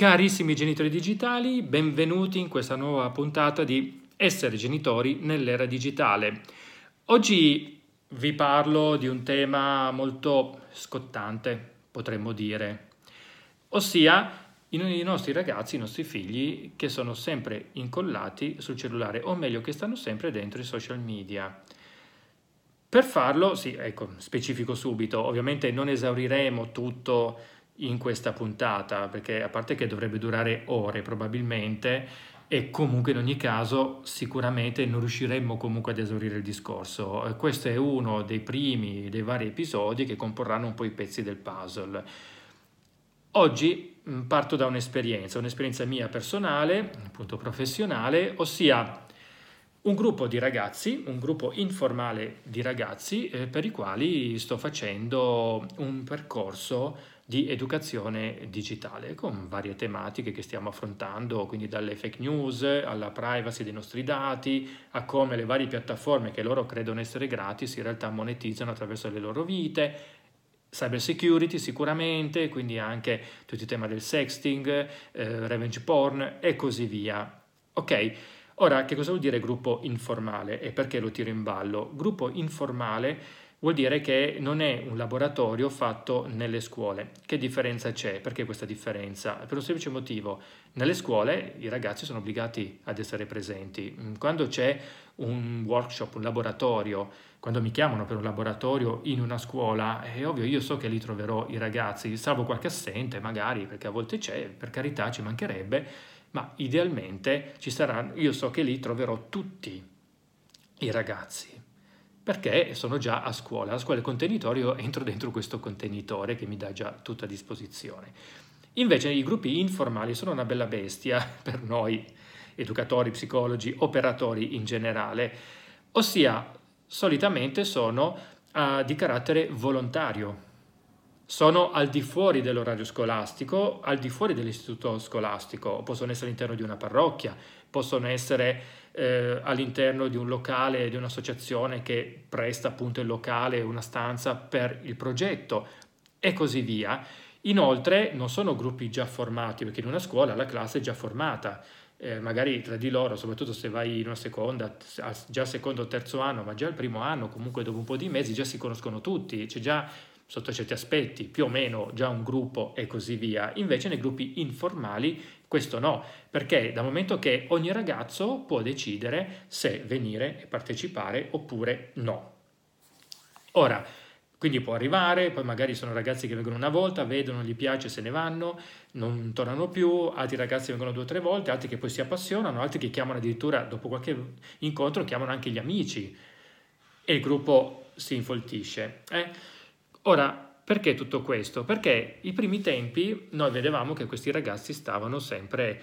Carissimi genitori digitali, benvenuti in questa nuova puntata di Essere genitori nell'era digitale. Oggi vi parlo di un tema molto scottante, potremmo dire, ossia i nostri ragazzi, i nostri figli che sono sempre incollati sul cellulare, o meglio che stanno sempre dentro i social media. Per farlo, sì, ecco, specifico subito, ovviamente non esauriremo tutto in questa puntata, perché a parte che dovrebbe durare ore probabilmente, e comunque in ogni caso sicuramente non riusciremmo comunque ad esaurire il discorso. Eh, questo è uno dei primi dei vari episodi che comporranno un po' i pezzi del puzzle. Oggi parto da un'esperienza, un'esperienza mia personale, appunto professionale, ossia un gruppo di ragazzi, un gruppo informale di ragazzi eh, per i quali sto facendo un percorso di educazione digitale con varie tematiche che stiamo affrontando, quindi dalle fake news alla privacy dei nostri dati, a come le varie piattaforme che loro credono essere gratis in realtà monetizzano attraverso le loro vite, cyber security sicuramente, quindi anche tutto il tema del sexting, eh, revenge porn e così via. Ok? Ora, che cosa vuol dire gruppo informale e perché lo tiro in ballo? Gruppo informale vuol dire che non è un laboratorio fatto nelle scuole. Che differenza c'è? Perché questa differenza? Per un semplice motivo. Nelle scuole i ragazzi sono obbligati ad essere presenti. Quando c'è un workshop, un laboratorio, quando mi chiamano per un laboratorio in una scuola, è ovvio, io so che lì troverò i ragazzi, salvo qualche assente magari, perché a volte c'è, per carità ci mancherebbe, ma idealmente ci saranno, io so che lì troverò tutti i ragazzi perché sono già a scuola. La scuola è contenitore, io entro dentro questo contenitore che mi dà già tutto a disposizione. Invece i gruppi informali sono una bella bestia per noi, educatori, psicologi, operatori in generale, ossia solitamente sono uh, di carattere volontario, sono al di fuori dell'orario scolastico, al di fuori dell'istituto scolastico, possono essere all'interno di una parrocchia, possono essere eh, all'interno di un locale, di un'associazione che presta appunto il locale, una stanza per il progetto e così via. Inoltre non sono gruppi già formati, perché in una scuola la classe è già formata, eh, magari tra di loro, soprattutto se vai in una seconda, già secondo o terzo anno, ma già il primo anno, comunque dopo un po' di mesi, già si conoscono tutti, c'è già sotto certi aspetti più o meno già un gruppo e così via. Invece nei gruppi informali questo no, perché dal momento che ogni ragazzo può decidere se venire e partecipare oppure no. Ora, quindi può arrivare, poi magari sono ragazzi che vengono una volta, vedono, gli piace, se ne vanno, non tornano più, altri ragazzi vengono due o tre volte, altri che poi si appassionano, altri che chiamano addirittura dopo qualche incontro, chiamano anche gli amici e il gruppo si infoltisce. Eh? Ora, perché tutto questo? Perché i primi tempi noi vedevamo che questi ragazzi stavano sempre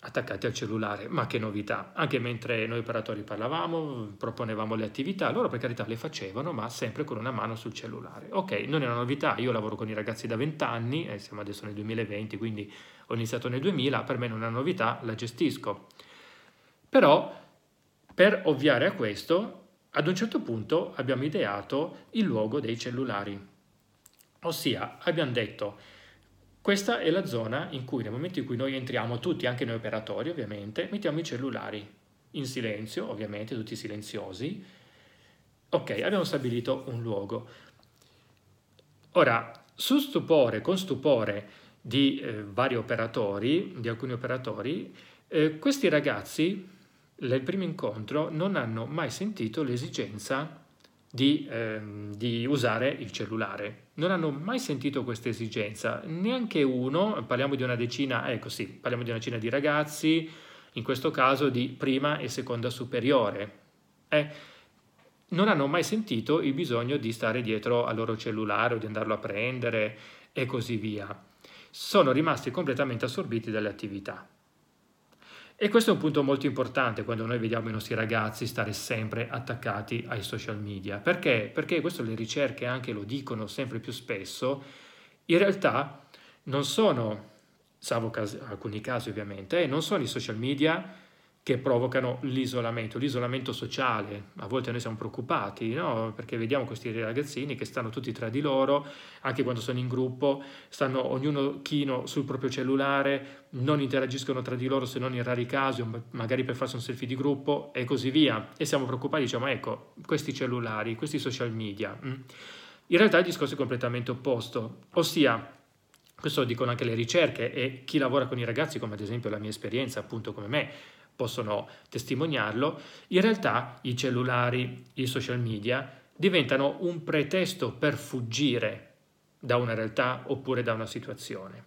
attaccati al cellulare, ma che novità, anche mentre noi operatori parlavamo, proponevamo le attività, loro per carità le facevano, ma sempre con una mano sul cellulare. Ok, non è una novità, io lavoro con i ragazzi da 20 anni, e siamo adesso nel 2020, quindi ho iniziato nel 2000, per me non è una novità, la gestisco. Però, per ovviare a questo, ad un certo punto abbiamo ideato il luogo dei cellulari. Ossia, abbiamo detto, questa è la zona in cui nel momento in cui noi entriamo, tutti, anche noi operatori ovviamente, mettiamo i cellulari in silenzio, ovviamente, tutti silenziosi. Ok, abbiamo stabilito un luogo. Ora, su stupore, con stupore di eh, vari operatori, di alcuni operatori, eh, questi ragazzi, nel primo incontro, non hanno mai sentito l'esigenza di, ehm, di, usare il cellulare. Non hanno mai sentito questa esigenza, neanche uno, parliamo di una decina, ecco sì, parliamo di una decina di ragazzi, in questo caso di prima e seconda superiore. Eh, non hanno mai sentito il bisogno di stare dietro al loro cellulare o di andarlo a prendere e così via. Sono rimasti completamente assorbiti dalle attività. E questo è un punto molto importante quando noi vediamo i nostri ragazzi stare sempre attaccati ai social media. Perché? Perché questo le ricerche anche lo dicono sempre più spesso, in realtà non sono, salvo casi, alcuni casi ovviamente, non sono i social media che provocano l'isolamento, l'isolamento sociale. A volte noi siamo preoccupati, no? perché vediamo questi ragazzini che stanno tutti tra di loro, anche quando sono in gruppo, stanno ognuno chino sul proprio cellulare, non interagiscono tra di loro se non in rari casi, magari per farsi un selfie di gruppo e così via. E siamo preoccupati, diciamo, ecco, questi cellulari, questi social media. Mm? In realtà il discorso è completamente opposto, ossia questo lo dicono anche le ricerche e chi lavora con i ragazzi, come ad esempio la mia esperienza, appunto come me, possono testimoniarlo, in realtà i cellulari, i social media diventano un pretesto per fuggire da una realtà oppure da una situazione.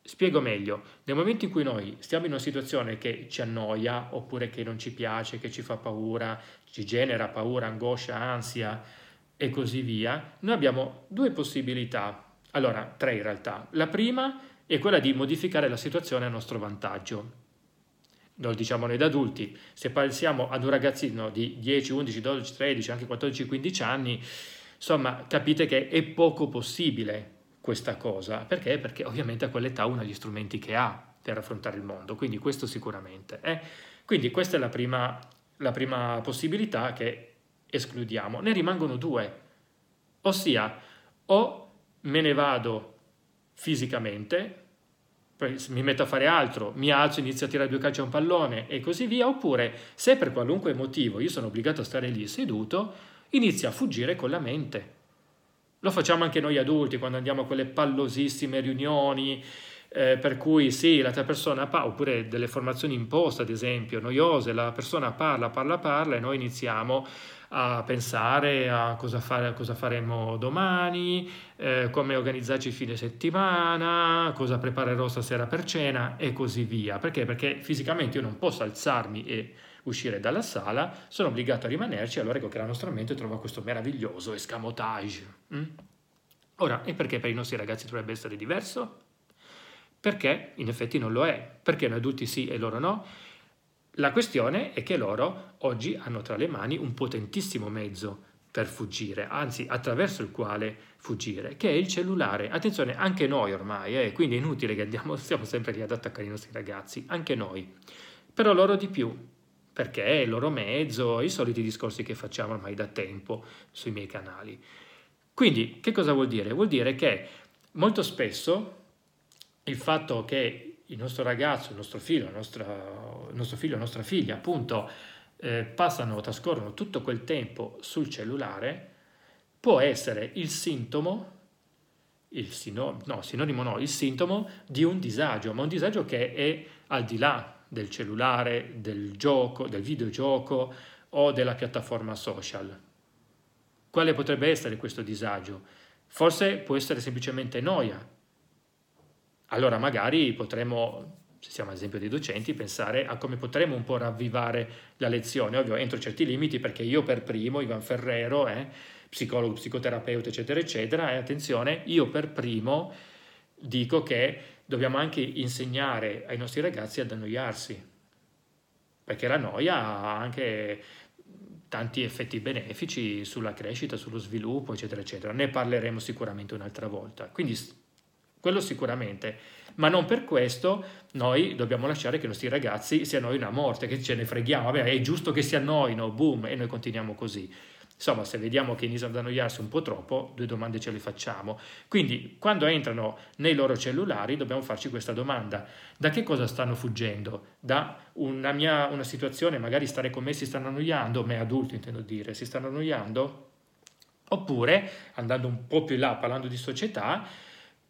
Spiego meglio, nel momento in cui noi stiamo in una situazione che ci annoia oppure che non ci piace, che ci fa paura, ci genera paura, angoscia, ansia e così via, noi abbiamo due possibilità, allora tre in realtà. La prima è quella di modificare la situazione a nostro vantaggio lo diciamo noi da adulti, se pensiamo ad un ragazzino di 10, 11, 12, 13, anche 14, 15 anni, insomma capite che è poco possibile questa cosa. Perché? Perché ovviamente a quell'età uno ha gli strumenti che ha per affrontare il mondo, quindi questo sicuramente. Eh? Quindi questa è la prima, la prima possibilità che escludiamo. Ne rimangono due, ossia o me ne vado fisicamente, mi metto a fare altro, mi alzo, inizio a tirare due calci a un pallone e così via, oppure se per qualunque motivo io sono obbligato a stare lì seduto, inizio a fuggire con la mente. Lo facciamo anche noi adulti quando andiamo a quelle pallosissime riunioni, eh, per cui sì, l'altra persona parla, oppure delle formazioni imposte, ad esempio, noiose, la persona parla, parla, parla e noi iniziamo a pensare a cosa, fare, a cosa faremo domani, eh, come organizzarci il fine settimana, cosa preparerò stasera per cena e così via. Perché? Perché fisicamente io non posso alzarmi e uscire dalla sala, sono obbligato a rimanerci, allora ecco che la nostra mente trova questo meraviglioso escamotage. Mm? Ora, e perché per i nostri ragazzi dovrebbe essere diverso? Perché in effetti non lo è. Perché noi adulti sì e loro no? La questione è che loro oggi hanno tra le mani un potentissimo mezzo per fuggire, anzi attraverso il quale fuggire, che è il cellulare. Attenzione, anche noi ormai, eh, quindi è inutile che andiamo, stiamo sempre lì ad attaccare i nostri ragazzi, anche noi. Però loro di più, perché è il loro mezzo, i soliti discorsi che facciamo ormai da tempo sui miei canali. Quindi, che cosa vuol dire? Vuol dire che molto spesso il fatto che il nostro ragazzo, il nostro figlio, la nostra, il nostro figlio, la nostra figlia, appunto, eh, passano, trascorrono tutto quel tempo sul cellulare, può essere il sintomo, il sino, no, sinonimo no, il sintomo di un disagio, ma un disagio che è al di là del cellulare, del gioco, del videogioco o della piattaforma social. Quale potrebbe essere questo disagio? Forse può essere semplicemente noia, allora magari potremmo, se siamo ad esempio dei docenti, pensare a come potremmo un po' ravvivare la lezione, ovvio entro certi limiti perché io per primo, Ivan Ferrero, eh, psicologo, psicoterapeuta, eccetera, eccetera, e attenzione, io per primo dico che dobbiamo anche insegnare ai nostri ragazzi ad annoiarsi, perché la noia ha anche tanti effetti benefici sulla crescita, sullo sviluppo, eccetera, eccetera. Ne parleremo sicuramente un'altra volta. Quindi quello sicuramente, ma non per questo noi dobbiamo lasciare che i nostri ragazzi si annoino a morte, che ce ne freghiamo, vabbè è giusto che si annoino, boom, e noi continuiamo così. Insomma, se vediamo che iniziano ad annoiarsi un po' troppo, due domande ce le facciamo. Quindi, quando entrano nei loro cellulari, dobbiamo farci questa domanda. Da che cosa stanno fuggendo? Da una mia una situazione, magari stare con me si stanno annoiando, me adulto intendo dire, si stanno annoiando? Oppure, andando un po' più in là, parlando di società,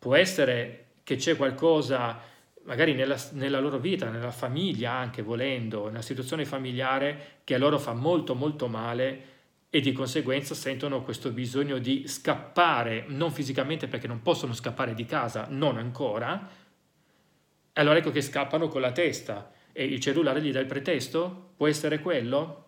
Può essere che c'è qualcosa, magari nella, nella, loro vita, nella famiglia anche volendo, una situazione familiare che a loro fa molto molto male e di conseguenza sentono questo bisogno di scappare, non fisicamente perché non possono scappare di casa, non ancora, allora ecco che scappano con la testa e il cellulare gli dà il pretesto? Può essere quello?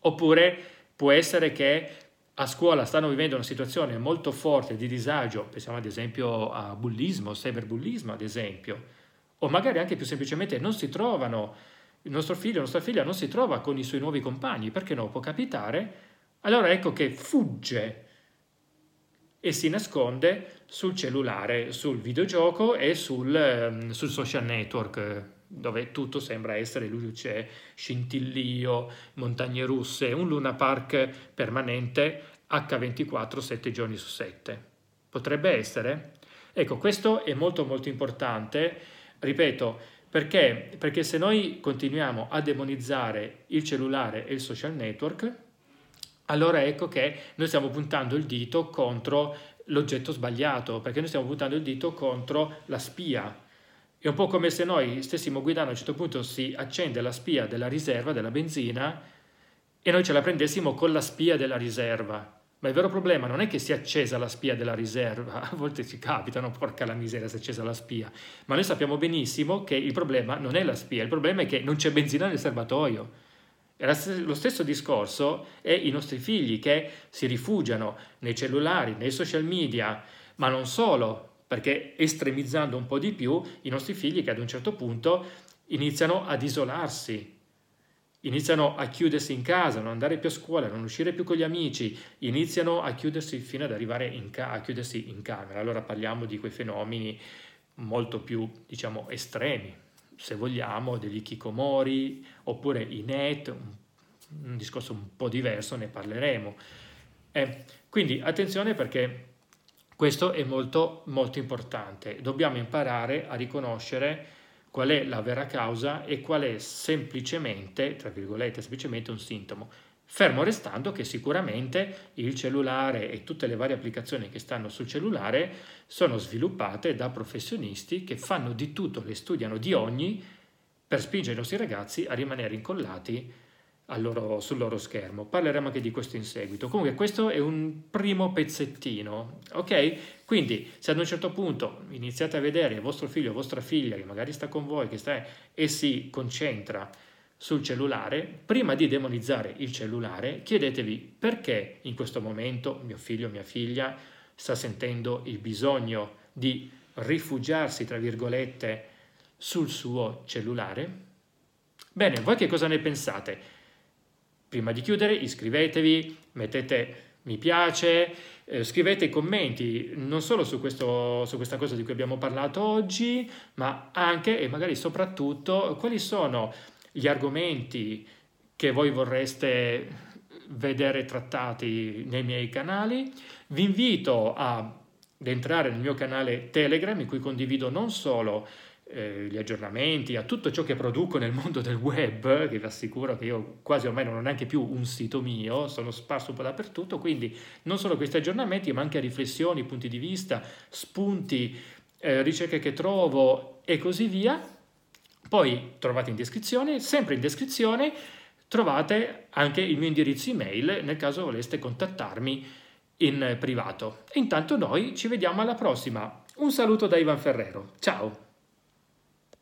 Oppure può essere che a scuola stanno vivendo una situazione molto forte di disagio, pensiamo ad esempio a bullismo, cyberbullismo ad esempio, o magari anche più semplicemente non si trovano, il nostro figlio, la nostra figlia non si trova con i suoi nuovi compagni, perché no, può capitare, allora ecco che fugge e si nasconde sul cellulare, sul videogioco e sul, ehm, sul social network, dove tutto sembra essere luce, scintillio, montagne russe, un Luna Park permanente H24 7 giorni su 7. Potrebbe essere? Ecco, questo è molto molto importante, ripeto, perché? Perché se noi continuiamo a demonizzare il cellulare e il social network, allora ecco che noi stiamo puntando il dito contro l'oggetto sbagliato, perché noi stiamo puntando il dito contro la spia. È un po' come se noi stessimo guidando, a un certo punto si accende la spia della riserva, della benzina, e noi ce la prendessimo con la spia della riserva. Ma il vero problema non è che sia accesa la spia della riserva, a volte ci capitano, porca la miseria se è accesa la spia, ma noi sappiamo benissimo che il problema non è la spia, il problema è che non c'è benzina nel serbatoio. Lo stesso discorso è i nostri figli che si rifugiano nei cellulari, nei social media, ma non solo, perché estremizzando un po' di più, i nostri figli che ad un certo punto iniziano ad isolarsi, iniziano a chiudersi in casa, non andare più a scuola, non uscire più con gli amici, iniziano a chiudersi fino ad arrivare in ca- a chiudersi in camera. Allora parliamo di quei fenomeni molto più, diciamo, estremi, se vogliamo, degli chicomori, oppure i net, un, un discorso un po' diverso, ne parleremo. Eh, quindi attenzione perché questo è molto, molto importante. Dobbiamo imparare a riconoscere qual è la vera causa e qual è semplicemente, tra virgolette, semplicemente un sintomo. Fermo restando che sicuramente il cellulare e tutte le varie applicazioni che stanno sul cellulare sono sviluppate da professionisti che fanno di tutto, le studiano di ogni per spingere i nostri ragazzi a rimanere incollati loro, sul loro schermo. Parleremo anche di questo in seguito. Comunque questo è un primo pezzettino, ok? Quindi se ad un certo punto iniziate a vedere vostro figlio o vostra figlia che magari sta con voi che sta, e si concentra sul cellulare, prima di demonizzare il cellulare, chiedetevi perché in questo momento mio figlio o mia figlia sta sentendo il bisogno di rifugiarsi, tra virgolette, sul suo cellulare? Bene, voi che cosa ne pensate? Prima di chiudere iscrivetevi, mettete mi piace, eh, scrivete commenti non solo su, questo, su questa cosa di cui abbiamo parlato oggi, ma anche e magari soprattutto quali sono gli argomenti che voi vorreste vedere trattati nei miei canali. Vi invito ad entrare nel mio canale Telegram in cui condivido non solo eh, gli aggiornamenti, a tutto ciò che produco nel mondo del web, che vi assicuro che io quasi ormai non ho neanche più un sito mio, sono sparso un po' dappertutto, quindi non solo questi aggiornamenti, ma anche riflessioni, punti di vista, spunti, eh, ricerche che trovo e così via. Poi trovate in descrizione, sempre in descrizione trovate anche il mio indirizzo email nel caso voleste contattarmi in privato. E intanto noi ci vediamo alla prossima. Un saluto da Ivan Ferrero. Ciao!